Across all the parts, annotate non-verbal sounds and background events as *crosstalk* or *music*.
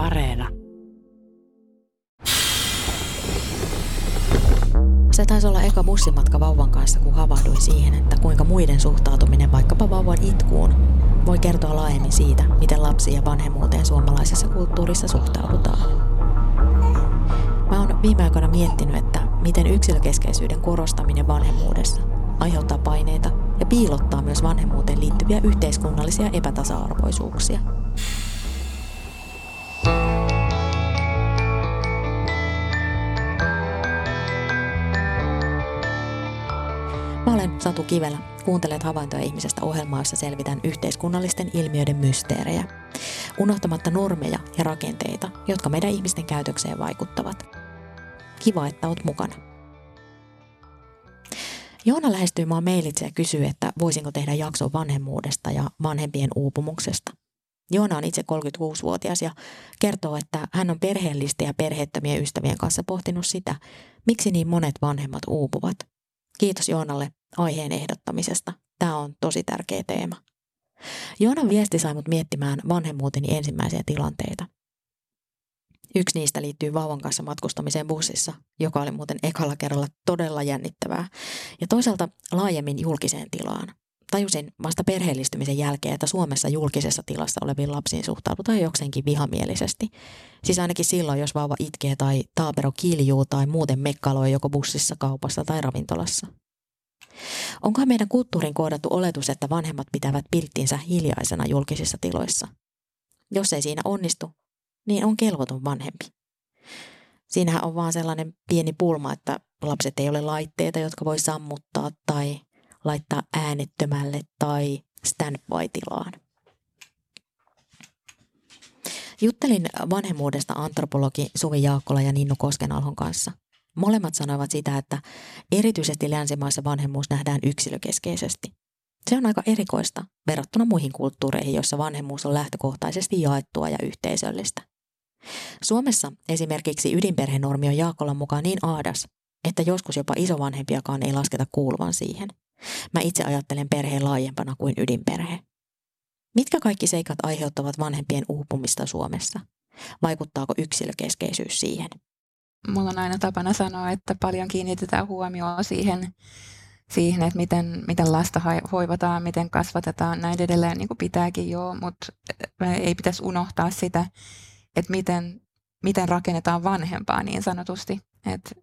Areena. Se taisi olla eka bussimatka vauvan kanssa, kun havahduin siihen, että kuinka muiden suhtautuminen vaikkapa vauvan itkuun voi kertoa laajemmin siitä, miten lapsi ja vanhemmuuteen suomalaisessa kulttuurissa suhtaudutaan. Mä oon viime aikoina miettinyt, että miten yksilökeskeisyyden korostaminen vanhemmuudessa aiheuttaa paineita ja piilottaa myös vanhemmuuteen liittyviä yhteiskunnallisia epätasa-arvoisuuksia. Mä olen Satu Kivelä. Kuuntelet havaintoja ihmisestä ohjelmaa, jossa selvitän yhteiskunnallisten ilmiöiden mysteerejä, unohtamatta normeja ja rakenteita, jotka meidän ihmisten käytökseen vaikuttavat. Kiva, että oot mukana. Joona lähestyy mua mailitse ja kysyy, että voisinko tehdä jakso vanhemmuudesta ja vanhempien uupumuksesta. Joona on itse 36-vuotias ja kertoo, että hän on perheellisten ja perheettömien ystävien kanssa pohtinut sitä, miksi niin monet vanhemmat uupuvat. Kiitos Joonalle aiheen ehdottamisesta. Tämä on tosi tärkeä teema. Joonan viesti sai mut miettimään vanhemmuuteni ensimmäisiä tilanteita. Yksi niistä liittyy vauvan kanssa matkustamiseen bussissa, joka oli muuten ekalla kerralla todella jännittävää, ja toisaalta laajemmin julkiseen tilaan. Tajusin vasta perheellistymisen jälkeen, että Suomessa julkisessa tilassa oleviin lapsiin suhtaudutaan jokseenkin vihamielisesti. Siis ainakin silloin, jos vauva itkee tai taapero kiljuu tai muuten mekkaloi joko bussissa, kaupassa tai ravintolassa. Onkohan meidän kulttuurin koodattu oletus, että vanhemmat pitävät pilttinsä hiljaisena julkisissa tiloissa? Jos ei siinä onnistu, niin on kelvoton vanhempi. Siinähän on vaan sellainen pieni pulma, että lapset ei ole laitteita, jotka voi sammuttaa tai laittaa äänettömälle tai standby-tilaan. Juttelin vanhemmuudesta antropologi Suvi Jaakkola ja Ninnu Koskenalhon kanssa. Molemmat sanoivat sitä, että erityisesti länsimaissa vanhemmuus nähdään yksilökeskeisesti. Se on aika erikoista verrattuna muihin kulttuureihin, joissa vanhemmuus on lähtökohtaisesti jaettua ja yhteisöllistä. Suomessa esimerkiksi ydinperhenormi on Jaakolan mukaan niin aadas, että joskus jopa isovanhempiakaan ei lasketa kuuluvan siihen. Mä itse ajattelen perheen laajempana kuin ydinperhe. Mitkä kaikki seikat aiheuttavat vanhempien uupumista Suomessa? Vaikuttaako yksilökeskeisyys siihen? Mulla on aina tapana sanoa, että paljon kiinnitetään huomioon siihen, siihen että miten, miten lasta hoivataan, miten kasvatetaan, näin edelleen, niin kuin pitääkin jo, mutta ei pitäisi unohtaa sitä, että miten, miten rakennetaan vanhempaa niin sanotusti. Et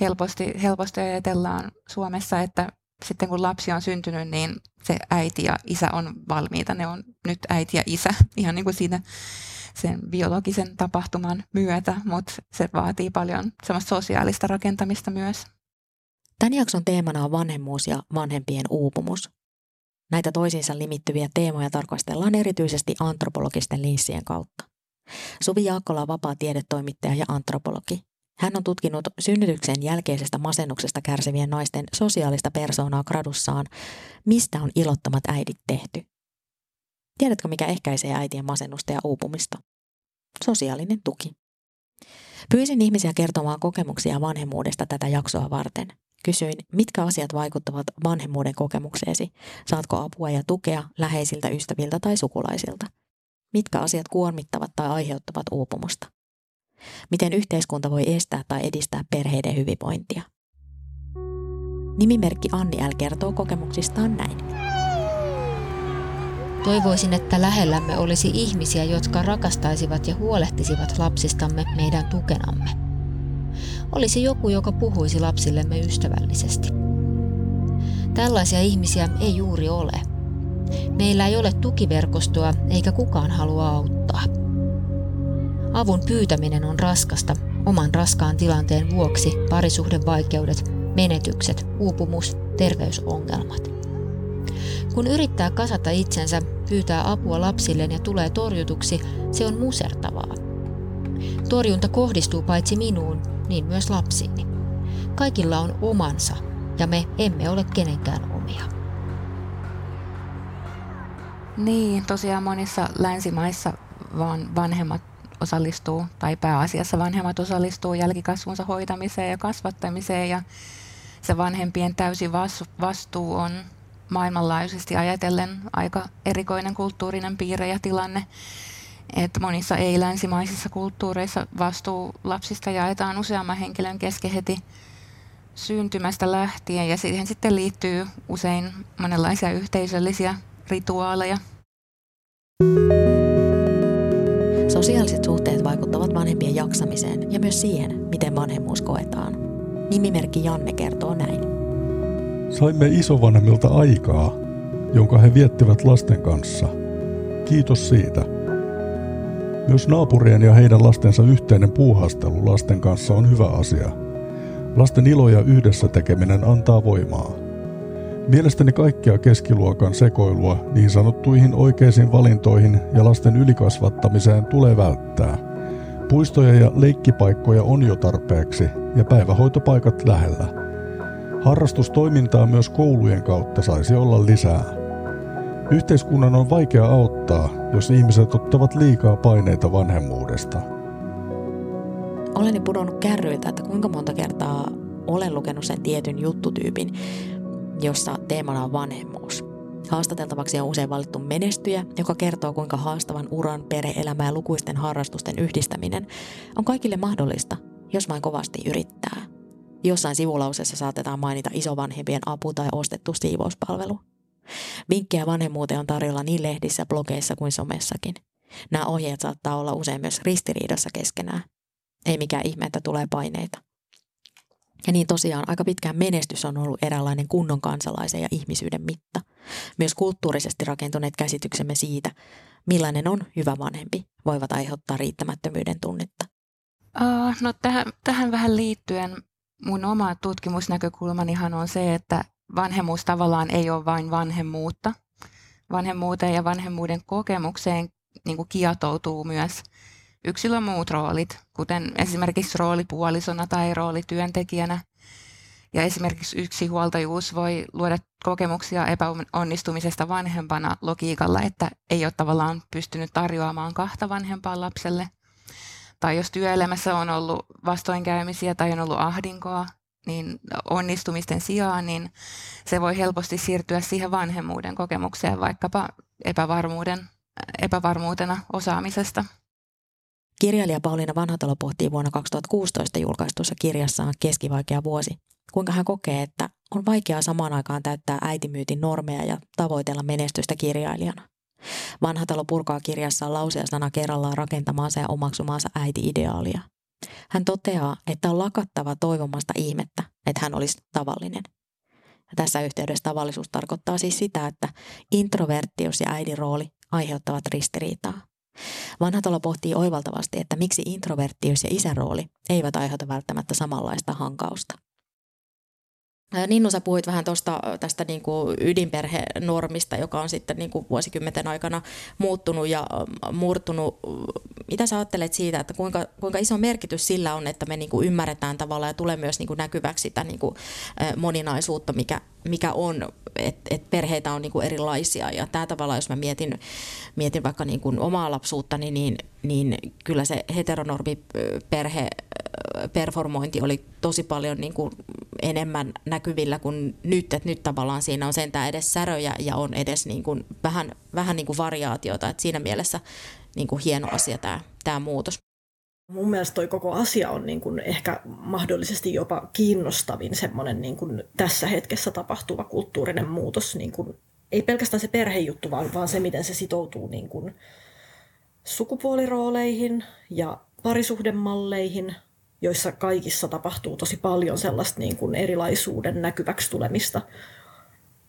helposti, helposti ajatellaan Suomessa, että sitten kun lapsi on syntynyt, niin se äiti ja isä on valmiita. Ne on nyt äiti ja isä *laughs* ihan niin kuin siinä sen biologisen tapahtuman myötä, mutta se vaatii paljon semmoista sosiaalista rakentamista myös. Tämän jakson teemana on vanhemmuus ja vanhempien uupumus. Näitä toisiinsa limittyviä teemoja tarkastellaan erityisesti antropologisten linssien kautta. Suvi Jaakkola on vapaa tiedetoimittaja ja antropologi. Hän on tutkinut synnytyksen jälkeisestä masennuksesta kärsivien naisten sosiaalista persoonaa gradussaan, mistä on ilottomat äidit tehty. Tiedätkö, mikä ehkäisee äitien masennusta ja uupumista? Sosiaalinen tuki. Pyysin ihmisiä kertomaan kokemuksia vanhemmuudesta tätä jaksoa varten. Kysyin, mitkä asiat vaikuttavat vanhemmuuden kokemukseesi? Saatko apua ja tukea läheisiltä ystäviltä tai sukulaisilta? Mitkä asiat kuormittavat tai aiheuttavat uupumusta? Miten yhteiskunta voi estää tai edistää perheiden hyvinvointia? Nimimerkki Anni L kertoo kokemuksistaan näin. Toivoisin, että lähellämme olisi ihmisiä, jotka rakastaisivat ja huolehtisivat lapsistamme meidän tukenamme. Olisi joku, joka puhuisi lapsillemme ystävällisesti. Tällaisia ihmisiä ei juuri ole – Meillä ei ole tukiverkostoa eikä kukaan halua auttaa. Avun pyytäminen on raskasta oman raskaan tilanteen vuoksi parisuhdevaikeudet, menetykset, uupumus, terveysongelmat. Kun yrittää kasata itsensä, pyytää apua lapsilleen ja tulee torjutuksi, se on musertavaa. Torjunta kohdistuu paitsi minuun, niin myös lapsiini. Kaikilla on omansa, ja me emme ole kenenkään omia. Niin, tosiaan monissa länsimaissa vaan vanhemmat osallistuu, tai pääasiassa vanhemmat osallistuu jälkikasvunsa hoitamiseen ja kasvattamiseen, ja se vanhempien täysi vastuu on maailmanlaajuisesti ajatellen aika erikoinen kulttuurinen piirre ja tilanne. että monissa ei-länsimaisissa kulttuureissa vastuu lapsista jaetaan useamman henkilön kesken heti syntymästä lähtien ja siihen sitten liittyy usein monenlaisia yhteisöllisiä rituaaleja. Sosiaaliset suhteet vaikuttavat vanhempien jaksamiseen ja myös siihen, miten vanhemmuus koetaan. Nimimerkki Janne kertoo näin. Saimme isovanhemmilta aikaa, jonka he viettivät lasten kanssa. Kiitos siitä. Myös naapurien ja heidän lastensa yhteinen puuhastelu lasten kanssa on hyvä asia. Lasten ilo ja yhdessä tekeminen antaa voimaa. Mielestäni kaikkia keskiluokan sekoilua niin sanottuihin oikeisiin valintoihin ja lasten ylikasvattamiseen tulee välttää. Puistoja ja leikkipaikkoja on jo tarpeeksi ja päivähoitopaikat lähellä. Harrastustoimintaa myös koulujen kautta saisi olla lisää. Yhteiskunnan on vaikea auttaa, jos ihmiset ottavat liikaa paineita vanhemmuudesta. Oleni pudonnut kärryiltä, että kuinka monta kertaa olen lukenut sen tietyn juttutyypin, jossa teemana on vanhemmuus. Haastateltavaksi on usein valittu menestyjä, joka kertoo kuinka haastavan uran, perhe-elämä ja lukuisten harrastusten yhdistäminen on kaikille mahdollista, jos vain kovasti yrittää. Jossain sivulauseessa saatetaan mainita isovanhempien apu tai ostettu siivouspalvelu. Vinkkejä vanhemmuuteen on tarjolla niin lehdissä, blogeissa kuin somessakin. Nämä ohjeet saattaa olla usein myös ristiriidassa keskenään. Ei mikään ihme, että tulee paineita. Ja niin tosiaan aika pitkään menestys on ollut eräänlainen kunnon kansalaisen ja ihmisyyden mitta. Myös kulttuurisesti rakentuneet käsityksemme siitä, millainen on hyvä vanhempi, voivat aiheuttaa riittämättömyyden tunnetta. Uh, no tähän, tähän vähän liittyen mun oma tutkimusnäkökulmanihan on se, että vanhemmuus tavallaan ei ole vain vanhemmuutta. Vanhemmuuteen ja vanhemmuuden kokemukseen niin kuin kietoutuu myös yksilön muut roolit, kuten esimerkiksi rooli puolisona tai rooli työntekijänä. Ja esimerkiksi yksi huoltajuus voi luoda kokemuksia epäonnistumisesta vanhempana logiikalla, että ei ole tavallaan pystynyt tarjoamaan kahta vanhempaa lapselle. Tai jos työelämässä on ollut vastoinkäymisiä tai on ollut ahdinkoa, niin onnistumisten sijaan, niin se voi helposti siirtyä siihen vanhemmuuden kokemukseen vaikkapa epävarmuuden, epävarmuutena osaamisesta. Kirjailija Pauliina Vanhatalo pohtii vuonna 2016 julkaistussa kirjassaan Keskivaikea vuosi, kuinka hän kokee, että on vaikeaa samaan aikaan täyttää äitimyytin normeja ja tavoitella menestystä kirjailijana. Vanhatalo purkaa kirjassaan lausea sana kerrallaan rakentamaansa ja omaksumaansa äiti-ideaalia – hän toteaa, että on lakattava toivomasta ihmettä, että hän olisi tavallinen. Ja tässä yhteydessä tavallisuus tarkoittaa siis sitä, että introverttius ja äidin rooli aiheuttavat ristiriitaa. Vanhatalo pohtii oivaltavasti, että miksi introverttius ja isän rooli eivät aiheuta välttämättä samanlaista hankausta. Ninnu, sä puhuit vähän tosta, tästä niin kuin ydinperhenormista, joka on sitten niin kuin vuosikymmenten aikana muuttunut ja murtunut. Mitä sä ajattelet siitä, että kuinka, kuinka iso merkitys sillä on, että me niin kuin ymmärretään tavallaan ja tulee myös niin kuin näkyväksi sitä niin kuin moninaisuutta, mikä, mikä on, että et perheitä on niin kuin erilaisia. Ja tämä tavalla, jos mä mietin, mietin vaikka niin kuin omaa lapsuuttani, niin, niin kyllä se heteronormi perhe performointi oli tosi paljon niin kuin enemmän näkyvillä kuin nyt, että nyt tavallaan siinä on sentään edes säröjä ja on edes niin kuin vähän, vähän niin kuin variaatiota, että siinä mielessä niin kuin hieno asia tämä, tämä muutos. Mun mielestä toi koko asia on niin kuin ehkä mahdollisesti jopa kiinnostavin semmoinen niin kuin tässä hetkessä tapahtuva kulttuurinen muutos. Niin kuin, ei pelkästään se perhejuttu, vaan, vaan se, miten se sitoutuu niin kuin sukupuolirooleihin ja parisuhdemalleihin, joissa kaikissa tapahtuu tosi paljon sellaista niin kuin erilaisuuden näkyväksi tulemista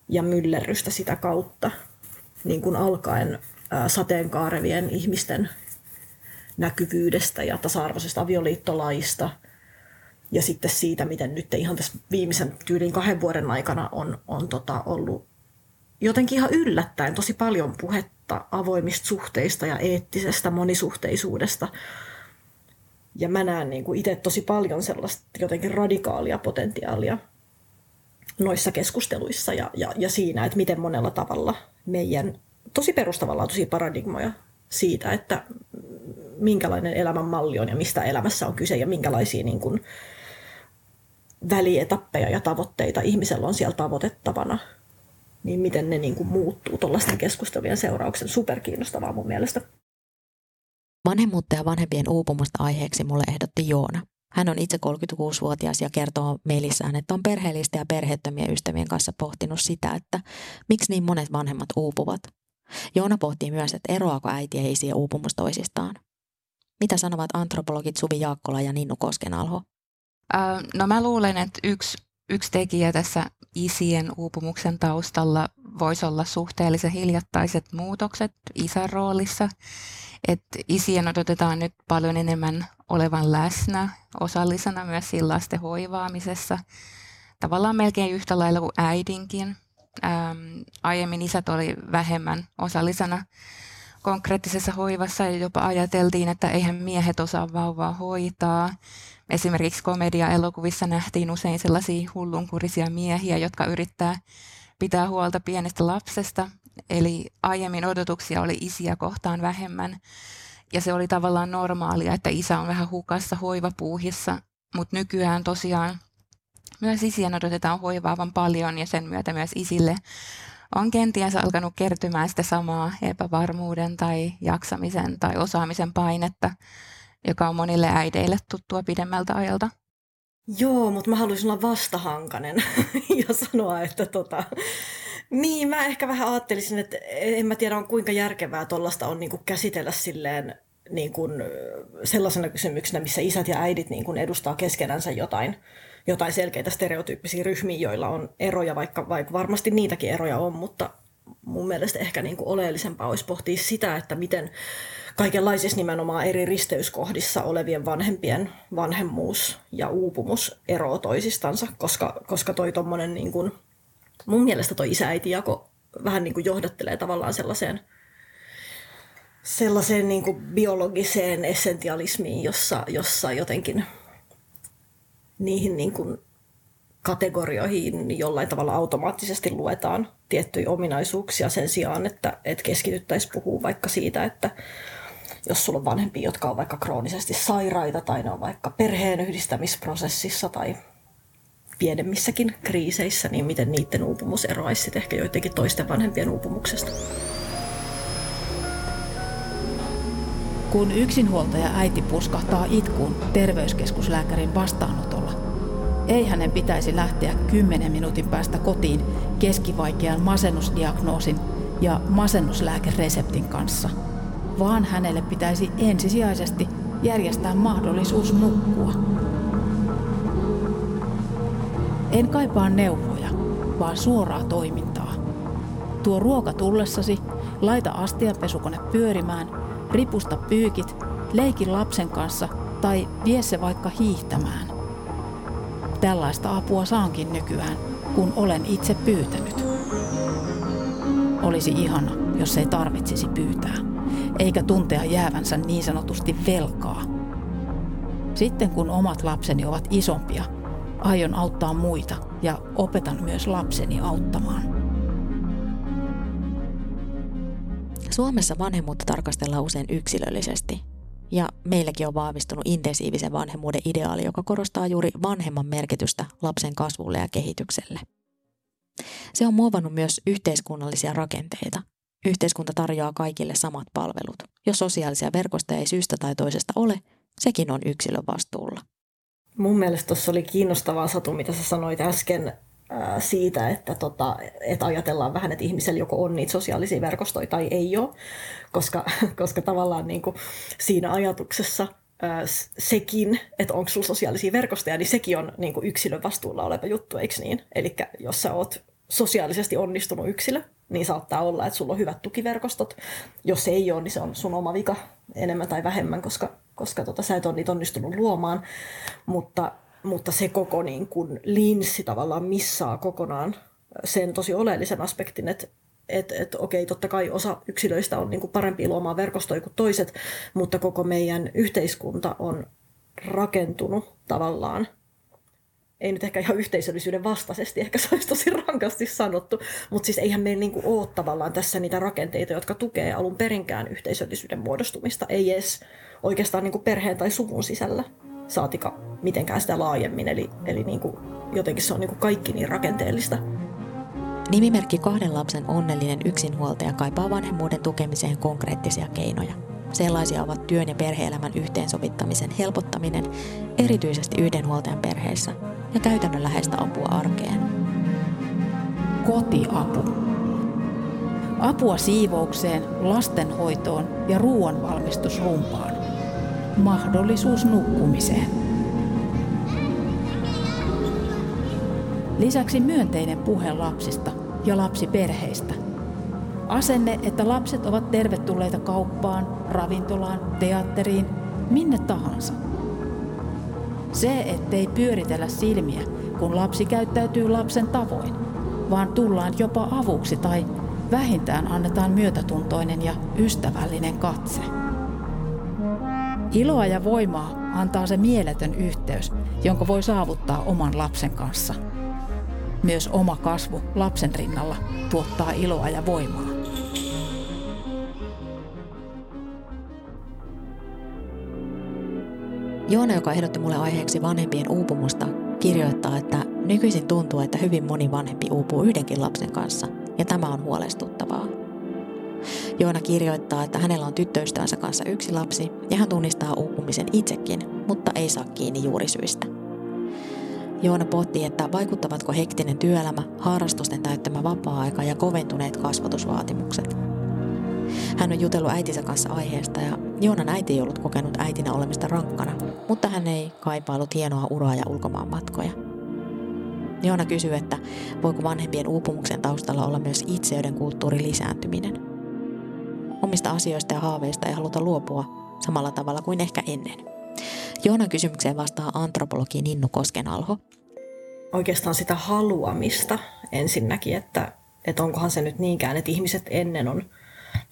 ja myllerrystä sitä kautta, niin kuin alkaen sateenkaarevien ihmisten näkyvyydestä ja tasa-arvoisesta avioliittolaista ja sitten siitä, miten nyt ihan tässä viimeisen tyylin kahden vuoden aikana on, on tota ollut jotenkin ihan yllättäen tosi paljon puhetta avoimista suhteista ja eettisestä monisuhteisuudesta – ja mä näen niin kuin itse tosi paljon sellaista jotenkin radikaalia potentiaalia noissa keskusteluissa ja, ja, ja siinä, että miten monella tavalla meidän tosi perustavanlaatuisia paradigmoja siitä, että minkälainen elämänmalli on ja mistä elämässä on kyse ja minkälaisia niin kuin välietappeja ja tavoitteita ihmisellä on siellä tavoitettavana, niin miten ne niin kuin muuttuu tuollaisten keskustelujen seurauksen. Superkiinnostavaa mun mielestä. Vanhemmuutta ja vanhempien uupumusta aiheeksi mulle ehdotti Joona. Hän on itse 36-vuotias ja kertoo meilissään, että on perheellistä ja perheettömien ystävien kanssa pohtinut sitä, että miksi niin monet vanhemmat uupuvat. Joona pohtii myös, että eroako äiti ja isi ja uupumus toisistaan. Mitä sanovat antropologit Suvi Jaakkola ja Ninnu Koskenalho? Äh, no mä luulen, että yksi, yksi tekijä tässä isien uupumuksen taustalla voisi olla suhteellisen hiljattaiset muutokset isän roolissa. Että isien odotetaan nyt paljon enemmän olevan läsnä, osallisena myös siinä lasten hoivaamisessa. Tavallaan melkein yhtä lailla kuin äidinkin. Ähm, aiemmin isät oli vähemmän osallisena konkreettisessa hoivassa ja jopa ajateltiin, että eihän miehet osaa vauvaa hoitaa. Esimerkiksi komedia-elokuvissa nähtiin usein sellaisia hullunkurisia miehiä, jotka yrittää pitää huolta pienestä lapsesta. Eli aiemmin odotuksia oli isiä kohtaan vähemmän. Ja se oli tavallaan normaalia, että isä on vähän hukassa hoivapuuhissa. Mutta nykyään tosiaan myös isien odotetaan hoivaavan paljon ja sen myötä myös isille on kenties alkanut kertymään sitä samaa epävarmuuden tai jaksamisen tai osaamisen painetta, joka on monille äideille tuttua pidemmältä ajalta. Joo, mutta mä haluaisin olla vastahankanen *laughs* ja sanoa, että tota, niin mä ehkä vähän ajattelisin, että en mä tiedä on kuinka järkevää tuollaista on niinku käsitellä silleen niin kuin sellaisena kysymyksenä, missä isät ja äidit niin kuin edustaa keskenänsä jotain, jotain selkeitä stereotyyppisiä ryhmiä, joilla on eroja, vaikka, vaikka varmasti niitäkin eroja on, mutta mun mielestä ehkä niin kuin oleellisempaa olisi pohtia sitä, että miten kaikenlaisissa nimenomaan eri risteyskohdissa olevien vanhempien vanhemmuus ja uupumus eroaa toisistansa, koska, koska toi tommonen niin kuin, mun mielestä toi isä-äiti-jako vähän niin kuin johdattelee tavallaan sellaiseen – sellaiseen niin kuin biologiseen essentialismiin, jossa, jossa jotenkin niihin niin kuin kategorioihin jollain tavalla automaattisesti luetaan tiettyjä ominaisuuksia sen sijaan, että, että keskityttäisiin puhua vaikka siitä, että jos sulla on vanhempia, jotka on vaikka kroonisesti sairaita tai ne on vaikka perheen yhdistämisprosessissa tai pienemmissäkin kriiseissä, niin miten niiden uupumus eroaisi ehkä joidenkin toisten vanhempien uupumuksesta. kun yksinhuoltaja äiti puskahtaa itkuun terveyskeskuslääkärin vastaanotolla. Ei hänen pitäisi lähteä 10 minuutin päästä kotiin keskivaikean masennusdiagnoosin ja masennuslääkereseptin kanssa, vaan hänelle pitäisi ensisijaisesti järjestää mahdollisuus nukkua. En kaipaa neuvoja, vaan suoraa toimintaa. Tuo ruoka tullessasi, laita astianpesukone pyörimään ripusta pyykit, leiki lapsen kanssa tai vie se vaikka hiihtämään. Tällaista apua saankin nykyään, kun olen itse pyytänyt. Olisi ihana, jos ei tarvitsisi pyytää, eikä tuntea jäävänsä niin sanotusti velkaa. Sitten kun omat lapseni ovat isompia, aion auttaa muita ja opetan myös lapseni auttamaan. Suomessa vanhemmuutta tarkastellaan usein yksilöllisesti, ja meilläkin on vahvistunut intensiivisen vanhemmuuden ideaali, joka korostaa juuri vanhemman merkitystä lapsen kasvulle ja kehitykselle. Se on muovannut myös yhteiskunnallisia rakenteita. Yhteiskunta tarjoaa kaikille samat palvelut. Jos sosiaalisia verkostoja ei syystä tai toisesta ole, sekin on yksilön vastuulla. Mun mielestä tuossa oli kiinnostavaa Satu, mitä sä sanoit äsken siitä, että, tota, että ajatellaan vähän, että ihmisellä joko on niitä sosiaalisia verkostoja tai ei ole, koska, *laughs* koska tavallaan niin kuin siinä ajatuksessa sekin, että onko sulla sosiaalisia verkostoja, niin sekin on niin kuin yksilön vastuulla oleva juttu, eikö niin? Eli jos sä oot sosiaalisesti onnistunut yksilö, niin saattaa olla, että sulla on hyvät tukiverkostot. Jos ei ole, niin se on sun oma vika enemmän tai vähemmän, koska, koska tota, sä et ole niitä onnistunut luomaan. Mutta mutta se koko niin kuin linssi tavallaan missaa kokonaan sen tosi oleellisen aspektin, että et, et, okei, totta kai osa yksilöistä on niin kuin parempi luomaan verkostoja kuin toiset, mutta koko meidän yhteiskunta on rakentunut tavallaan ei nyt ehkä ihan yhteisöllisyyden vastaisesti, ehkä se olisi tosi rankasti sanottu, mutta siis eihän meillä niinku ole tavallaan tässä niitä rakenteita, jotka tukee alun perinkään yhteisöllisyyden muodostumista, ei edes oikeastaan niinku perheen tai suvun sisällä saatika mitenkään sitä laajemmin. Eli, eli niin kuin, jotenkin se on niin kuin kaikki niin rakenteellista. Nimimerkki kahden lapsen onnellinen yksinhuoltaja kaipaa vanhemmuuden tukemiseen konkreettisia keinoja. Sellaisia ovat työn ja perheelämän yhteensovittamisen helpottaminen, erityisesti yhdenhuoltajan perheissä, ja käytännönläheistä apua arkeen. Kotiapu. Apua siivoukseen, lastenhoitoon ja ruoanvalmistusrumpaan. Mahdollisuus nukkumiseen. Lisäksi myönteinen puhe lapsista ja lapsiperheistä. Asenne, että lapset ovat tervetulleita kauppaan, ravintolaan, teatteriin, minne tahansa. Se, ettei pyöritellä silmiä, kun lapsi käyttäytyy lapsen tavoin, vaan tullaan jopa avuksi tai vähintään annetaan myötätuntoinen ja ystävällinen katse. Iloa ja voimaa antaa se mieletön yhteys, jonka voi saavuttaa oman lapsen kanssa. Myös oma kasvu lapsen rinnalla tuottaa iloa ja voimaa. Joona, joka ehdotti mulle aiheeksi vanhempien uupumusta, kirjoittaa, että nykyisin tuntuu, että hyvin moni vanhempi uupuu yhdenkin lapsen kanssa, ja tämä on huolestuttavaa. Joona kirjoittaa, että hänellä on tyttöystävänsä kanssa yksi lapsi, ja hän tunnistaa uupumisen itsekin, mutta ei saa kiinni juurisyistä. Joona pohtii, että vaikuttavatko hektinen työelämä, harrastusten täyttämä vapaa-aika ja koventuneet kasvatusvaatimukset. Hän on jutellut äitinsä kanssa aiheesta ja Joonan äiti ei ollut kokenut äitinä olemista rankkana, mutta hän ei kaipailut hienoa uraa ja ulkomaan matkoja. Joona kysyy, että voiko vanhempien uupumuksen taustalla olla myös itseyden kulttuurin lisääntyminen. Omista asioista ja haaveista ei haluta luopua samalla tavalla kuin ehkä ennen. Joonan kysymykseen vastaa antropologi Ninnu Koskenalho. Oikeastaan sitä haluamista ensinnäkin, että, että onkohan se nyt niinkään, että ihmiset ennen on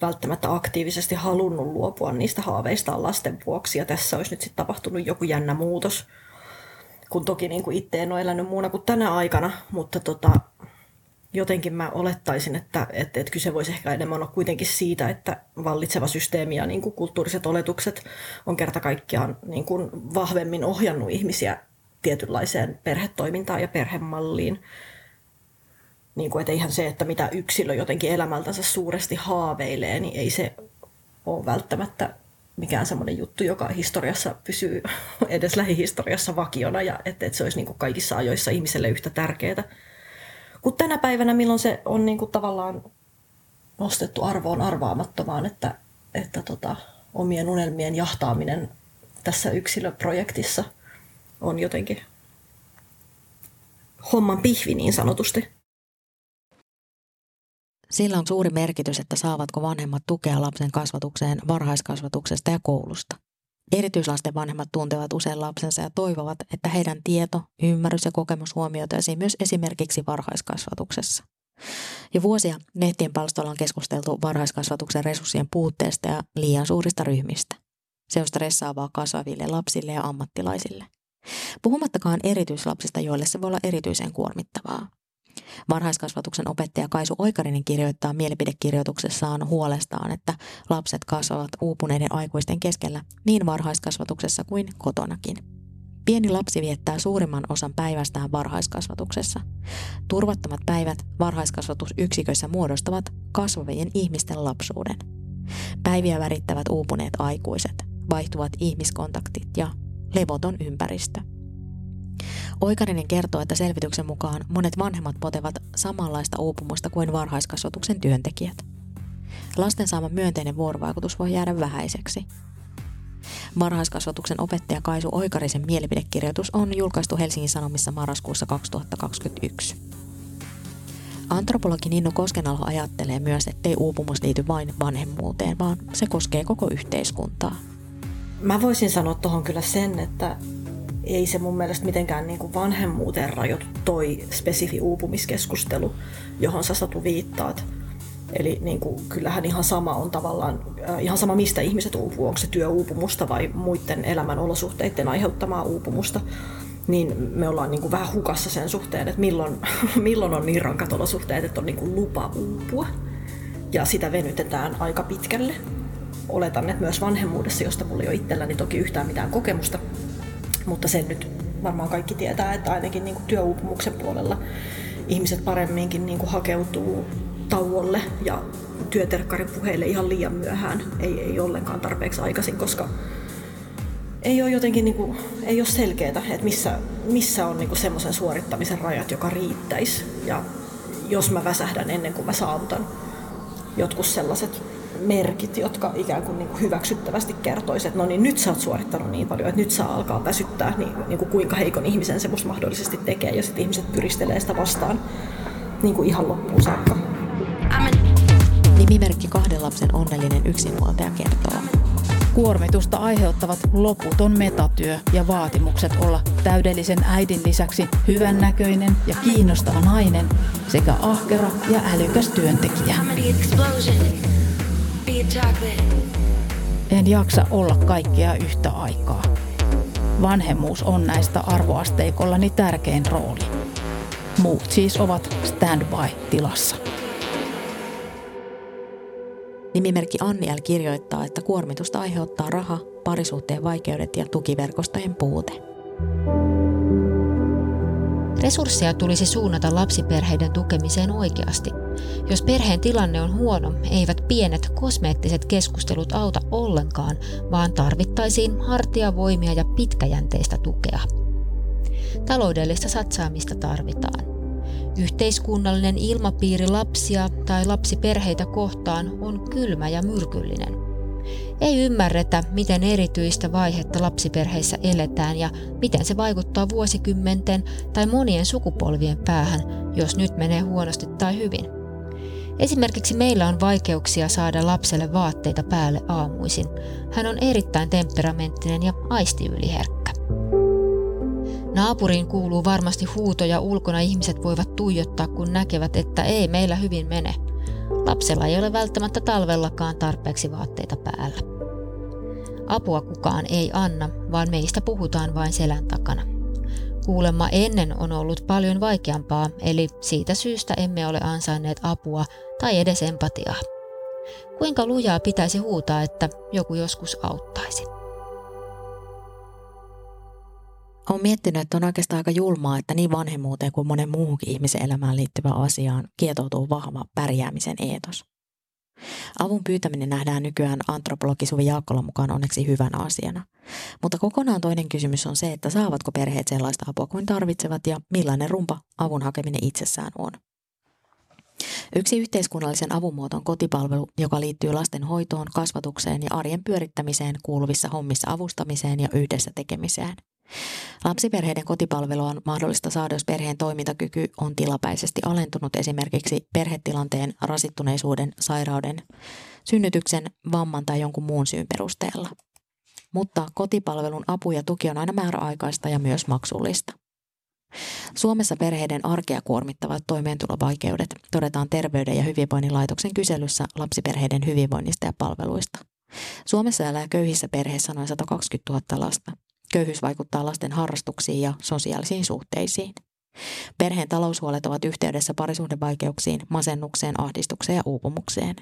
välttämättä aktiivisesti halunnut luopua niistä haaveistaan lasten vuoksi. Ja tässä olisi nyt sitten tapahtunut joku jännä muutos, kun toki niin kuin itse en ole elänyt muuna kuin tänä aikana, mutta tota, jotenkin mä olettaisin, että, että, että kyse voisi ehkä enemmän olla kuitenkin siitä, että vallitseva systeemi ja niin kuin kulttuuriset oletukset on kerta kaikkiaan niin kuin vahvemmin ohjannut ihmisiä tietynlaiseen perhetoimintaan ja perhemalliin niin kuin, että eihän se, että mitä yksilö jotenkin elämältänsä suuresti haaveilee, niin ei se ole välttämättä mikään semmoinen juttu, joka historiassa pysyy *laughs* edes lähihistoriassa vakiona ja että, että se olisi niin kuin kaikissa ajoissa ihmiselle yhtä tärkeää. Kun tänä päivänä, milloin se on niin kuin tavallaan nostettu arvoon arvaamattomaan, että, että tota, omien unelmien jahtaaminen tässä yksilöprojektissa on jotenkin homman pihvi niin sanotusti. Sillä on suuri merkitys, että saavatko vanhemmat tukea lapsen kasvatukseen varhaiskasvatuksesta ja koulusta. Erityislasten vanhemmat tuntevat usein lapsensa ja toivovat, että heidän tieto, ymmärrys ja kokemus huomioitaisiin myös esimerkiksi varhaiskasvatuksessa. Jo vuosia nettien palstoilla on keskusteltu varhaiskasvatuksen resurssien puutteesta ja liian suurista ryhmistä. Se on stressaavaa kasvaville lapsille ja ammattilaisille. Puhumattakaan erityislapsista, joille se voi olla erityisen kuormittavaa. Varhaiskasvatuksen opettaja Kaisu Oikarinen kirjoittaa mielipidekirjoituksessaan huolestaan, että lapset kasvavat uupuneiden aikuisten keskellä niin varhaiskasvatuksessa kuin kotonakin. Pieni lapsi viettää suurimman osan päivästään varhaiskasvatuksessa. Turvattomat päivät varhaiskasvatusyksiköissä muodostavat kasvavien ihmisten lapsuuden. Päiviä värittävät uupuneet aikuiset, vaihtuvat ihmiskontaktit ja levoton ympäristö. Oikarinen kertoo, että selvityksen mukaan monet vanhemmat potevat samanlaista uupumusta kuin varhaiskasvatuksen työntekijät. Lasten saama myönteinen vuorovaikutus voi jäädä vähäiseksi. Varhaiskasvatuksen opettaja Kaisu Oikarisen mielipidekirjoitus on julkaistu Helsingin Sanomissa marraskuussa 2021. Antropologi Ninnu Koskenalho ajattelee myös, ettei uupumus liity vain vanhemmuuteen, vaan se koskee koko yhteiskuntaa. Mä voisin sanoa tuohon kyllä sen, että ei se mun mielestä mitenkään niin kuin vanhemmuuteen rajoitu toi spesifi uupumiskeskustelu, johon sä Satu viittaat. Eli niin kuin, kyllähän ihan sama on tavallaan, äh, ihan sama mistä ihmiset uupuu, onko se työuupumusta vai muiden elämän olosuhteiden aiheuttamaa uupumusta, niin me ollaan niin kuin vähän hukassa sen suhteen, että milloin, *laughs* milloin on niin rankat olosuhteet, että on niin kuin lupa uupua. Ja sitä venytetään aika pitkälle. Oletan, että myös vanhemmuudessa, josta mulla ei ole itselläni toki yhtään mitään kokemusta, mutta sen nyt varmaan kaikki tietää, että ainakin niin kuin työuupumuksen puolella ihmiset paremminkin niin kuin hakeutuu tauolle ja työterkkarin puheille ihan liian myöhään, ei, ei ollenkaan tarpeeksi aikaisin, koska ei ole jotenkin niin kuin, ei ole selkeää, että missä, missä on niin semmoisen suorittamisen rajat, joka riittäisi. Ja jos mä väsähdän ennen kuin mä saavutan jotkut sellaiset merkit, jotka ikään kuin, niin kuin hyväksyttävästi kertoisivat, että no niin nyt sä oot suorittanut niin paljon, että nyt saa alkaa väsyttää, niin, niin kuin kuinka heikon ihmisen se musta mahdollisesti tekee, ja sitten ihmiset pyristelee sitä vastaan niin kuin ihan loppuun saakka. Nimimerkki kahden lapsen onnellinen yksinhuoltaja kertoo. Kuormitusta aiheuttavat loputon metatyö ja vaatimukset olla täydellisen äidin lisäksi hyvännäköinen ja kiinnostava nainen sekä ahkera ja älykäs työntekijä. En jaksa olla kaikkea yhtä aikaa. Vanhemmuus on näistä arvoasteikollani tärkein rooli. Muut siis ovat standby-tilassa. Nimimerkki Anniel kirjoittaa, että kuormitusta aiheuttaa raha, parisuhteen vaikeudet ja tukiverkostojen puute. Resursseja tulisi suunnata lapsiperheiden tukemiseen oikeasti. Jos perheen tilanne on huono, eivät pienet kosmeettiset keskustelut auta ollenkaan, vaan tarvittaisiin hartiavoimia ja pitkäjänteistä tukea. Taloudellista satsaamista tarvitaan. Yhteiskunnallinen ilmapiiri lapsia tai lapsiperheitä kohtaan on kylmä ja myrkyllinen. Ei ymmärretä, miten erityistä vaihetta lapsiperheissä eletään ja miten se vaikuttaa vuosikymmenten tai monien sukupolvien päähän, jos nyt menee huonosti tai hyvin. Esimerkiksi meillä on vaikeuksia saada lapselle vaatteita päälle aamuisin. Hän on erittäin temperamenttinen ja aistiyliherkkä. Naapuriin kuuluu varmasti huutoja ulkona ihmiset voivat tuijottaa, kun näkevät, että ei meillä hyvin mene. Lapsella ei ole välttämättä talvellakaan tarpeeksi vaatteita päällä. Apua kukaan ei anna, vaan meistä puhutaan vain selän takana. Kuulemma ennen on ollut paljon vaikeampaa, eli siitä syystä emme ole ansainneet apua tai edes empatiaa. Kuinka lujaa pitäisi huutaa, että joku joskus auttaisi? Olen miettinyt, että on oikeastaan aika julmaa, että niin vanhemmuuteen kuin monen muuhunkin ihmisen elämään liittyvään asiaan kietoutuu vahva pärjäämisen eetos. Avun pyytäminen nähdään nykyään antropologi Suvi Jaakkola mukaan onneksi hyvänä asiana. Mutta kokonaan toinen kysymys on se, että saavatko perheet sellaista apua kuin tarvitsevat ja millainen rumpa avun hakeminen itsessään on. Yksi yhteiskunnallisen avun muoto on kotipalvelu, joka liittyy lasten hoitoon, kasvatukseen ja arjen pyörittämiseen kuuluvissa hommissa avustamiseen ja yhdessä tekemiseen – Lapsiperheiden kotipalvelu on mahdollista saada, jos perheen toimintakyky on tilapäisesti alentunut esimerkiksi perhetilanteen rasittuneisuuden, sairauden, synnytyksen, vamman tai jonkun muun syyn perusteella. Mutta kotipalvelun apu ja tuki on aina määräaikaista ja myös maksullista. Suomessa perheiden arkea kuormittavat toimeentulovaikeudet todetaan Terveyden ja hyvinvoinnin laitoksen kyselyssä lapsiperheiden hyvinvoinnista ja palveluista. Suomessa elää köyhissä perheissä noin 120 000 lasta. Köyhyys vaikuttaa lasten harrastuksiin ja sosiaalisiin suhteisiin. Perheen taloushuolet ovat yhteydessä parisuhdevaikeuksiin, masennukseen, ahdistukseen ja uupumukseen.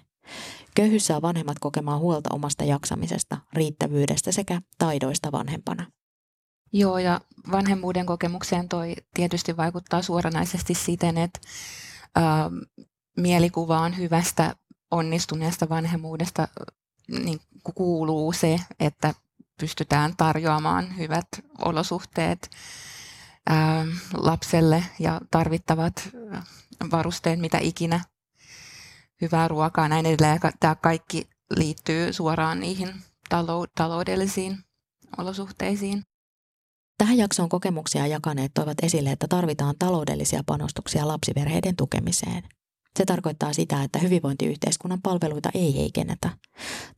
Köyhyys saa vanhemmat kokemaan huolta omasta jaksamisesta, riittävyydestä sekä taidoista vanhempana. Joo, ja vanhemmuuden kokemukseen toi tietysti vaikuttaa suoranaisesti siten, että ää, mielikuvaan hyvästä onnistuneesta vanhemmuudesta niin kuuluu se, että pystytään tarjoamaan hyvät olosuhteet ää, lapselle ja tarvittavat varusteet, mitä ikinä, hyvää ruokaa, näin edelleen. Tämä kaikki liittyy suoraan niihin taloudellisiin olosuhteisiin. Tähän jaksoon kokemuksia jakaneet toivat esille, että tarvitaan taloudellisia panostuksia lapsiperheiden tukemiseen – se tarkoittaa sitä, että hyvinvointiyhteiskunnan palveluita ei heikennetä.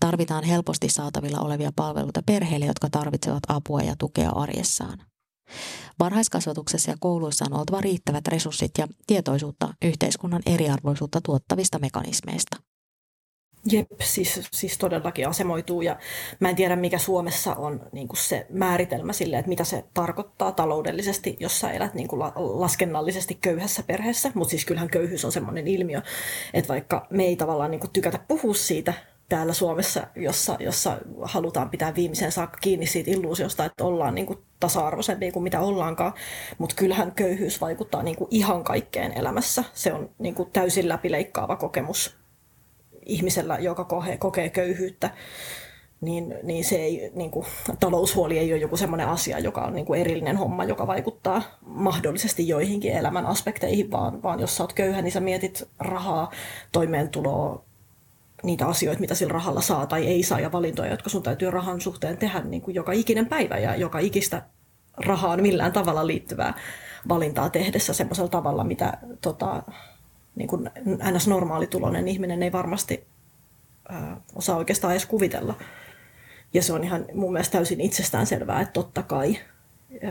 Tarvitaan helposti saatavilla olevia palveluita perheille, jotka tarvitsevat apua ja tukea arjessaan. Varhaiskasvatuksessa ja kouluissa on oltava riittävät resurssit ja tietoisuutta yhteiskunnan eriarvoisuutta tuottavista mekanismeista. Jep, siis, siis todellakin asemoituu ja mä en tiedä mikä Suomessa on niin kuin se määritelmä sille, että mitä se tarkoittaa taloudellisesti, jos sä elät niin kuin laskennallisesti köyhässä perheessä, mutta siis kyllähän köyhyys on semmoinen ilmiö, että vaikka me ei tavallaan niin kuin tykätä puhua siitä, täällä Suomessa, jossa, jossa halutaan pitää viimeisen saakka kiinni siitä illuusiosta, että ollaan niin kuin tasa-arvoisempi kuin mitä ollaankaan. Mutta kyllähän köyhyys vaikuttaa niin kuin ihan kaikkeen elämässä. Se on niin kuin täysin läpileikkaava kokemus ihmisellä, joka kokee, köyhyyttä. Niin, niin se ei, niin kuin, taloushuoli ei ole joku sellainen asia, joka on niin kuin erillinen homma, joka vaikuttaa mahdollisesti joihinkin elämän aspekteihin, vaan, vaan jos sä oot köyhä, niin sä mietit rahaa, toimeentuloa, niitä asioita, mitä sillä rahalla saa tai ei saa ja valintoja, jotka sun täytyy rahan suhteen tehdä niin kuin joka ikinen päivä ja joka ikistä rahaan millään tavalla liittyvää valintaa tehdessä semmoisella tavalla, mitä tota, niin kuin ns. normaalituloinen ihminen ei varmasti ää, osaa oikeastaan edes kuvitella. Ja se on ihan mun mielestä täysin itsestään selvää, että totta kai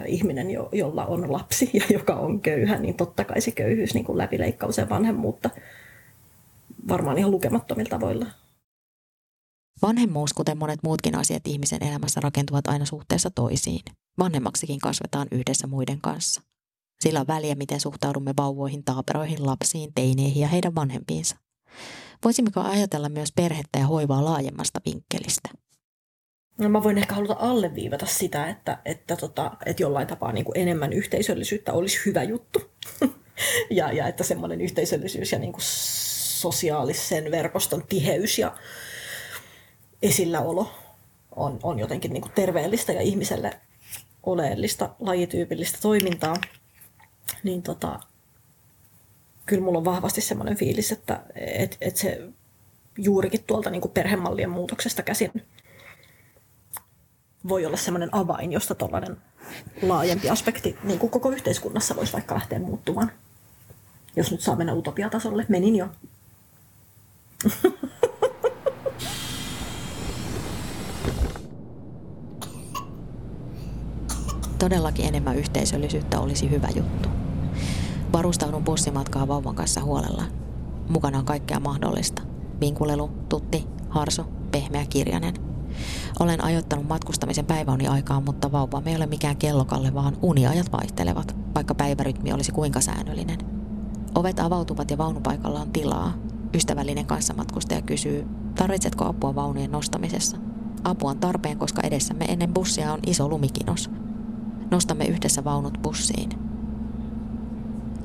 ihminen, jo, jolla on lapsi ja joka on köyhä, niin totta kai se köyhyys niin kuin läpileikkaus ja vanhemmuutta varmaan ihan lukemattomilla tavoilla. Vanhemmuus, kuten monet muutkin asiat ihmisen elämässä, rakentuvat aina suhteessa toisiin. Vanhemmaksikin kasvetaan yhdessä muiden kanssa. Sillä on väliä, miten suhtaudumme vauvoihin, taaperoihin, lapsiin, teineihin ja heidän vanhempiinsa. Voisimmeko ajatella myös perhettä ja hoivaa laajemmasta vinkkelistä? No mä voin ehkä haluta alleviivata sitä, että, että, tota, että jollain tapaa niin kuin enemmän yhteisöllisyyttä olisi hyvä juttu. *laughs* ja, ja että semmoinen yhteisöllisyys ja niin kuin sosiaalisen verkoston tiheys ja esilläolo on, on jotenkin niin kuin terveellistä ja ihmiselle oleellista lajityypillistä toimintaa, niin tota, kyllä mulla on vahvasti semmoinen fiilis, että et, et se juurikin tuolta niin kuin perhemallien muutoksesta käsin voi olla semmoinen avain, josta tuollainen laajempi aspekti niin kuin koko yhteiskunnassa voisi vaikka lähteä muuttumaan. Jos nyt saa mennä utopiatasolle, menin jo. *laughs* Todellakin enemmän yhteisöllisyyttä olisi hyvä juttu. Varustaudun bussimatkaa vauvan kanssa huolella. Mukana on kaikkea mahdollista. Vinkulelu, tutti, harso, pehmeä kirjanen. Olen ajoittanut matkustamisen päiväuni aikaan, mutta vauva ei ole mikään kellokalle, vaan uniajat vaihtelevat, vaikka päivärytmi olisi kuinka säännöllinen. Ovet avautuvat ja vaunupaikalla on tilaa, Ystävällinen kanssamatkustaja kysyy, tarvitsetko apua vaunujen nostamisessa? Apu on tarpeen, koska edessämme ennen bussia on iso lumikinos. Nostamme yhdessä vaunut bussiin.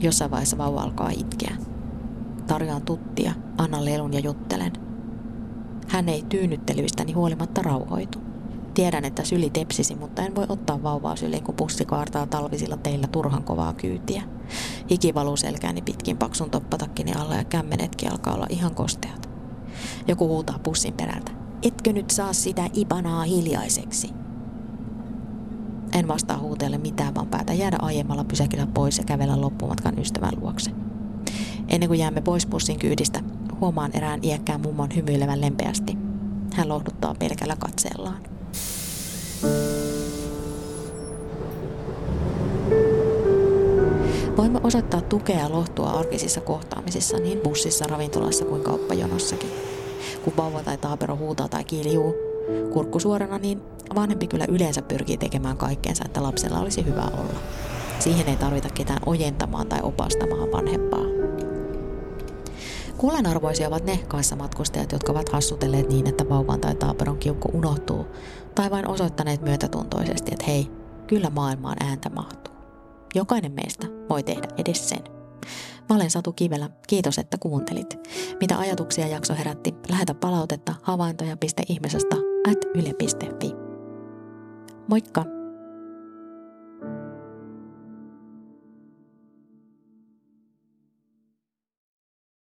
Jossain vaiheessa vauva alkaa itkeä. Tarjoan tuttia, annan lelun ja juttelen. Hän ei tyynnyttelyistäni huolimatta rauhoitu. Tiedän, että syli tepsisi, mutta en voi ottaa vauvaa syliin, kun pussi kaartaa talvisilla teillä turhan kovaa kyytiä. Hiki valuu selkääni pitkin paksun toppatakkini alla ja kämmenetkin alkaa olla ihan kosteat. Joku huutaa pussin perältä. Etkö nyt saa sitä ipanaa hiljaiseksi? En vastaa huuteelle mitään, vaan päätä jäädä aiemmalla pysäkillä pois ja kävellä loppumatkan ystävän luokse. Ennen kuin jäämme pois pussin kyydistä, huomaan erään iäkkään mummon hymyilevän lempeästi. Hän lohduttaa pelkällä katseellaan. Voimme osoittaa tukea ja lohtua arkisissa kohtaamisissa niin bussissa, ravintolassa kuin kauppajonossakin. Kun vauva tai taapero huutaa tai kiljuu kurkku suorana, niin vanhempi kyllä yleensä pyrkii tekemään kaikkeensa, että lapsella olisi hyvä olla. Siihen ei tarvita ketään ojentamaan tai opastamaan vanhempaa. Kullanarvoisia ovat ne kanssamatkustajat, jotka ovat hassutelleet niin, että vauvan tai taaperon kiukku unohtuu, tai vain osoittaneet myötätuntoisesti, että hei, kyllä maailmaan ääntä mahtuu. Jokainen meistä voi tehdä edes sen. Mä olen Satu Kivelä. Kiitos, että kuuntelit. Mitä ajatuksia jakso herätti? Lähetä palautetta havaintoja.ihmisestä at yle.fi. Moikka!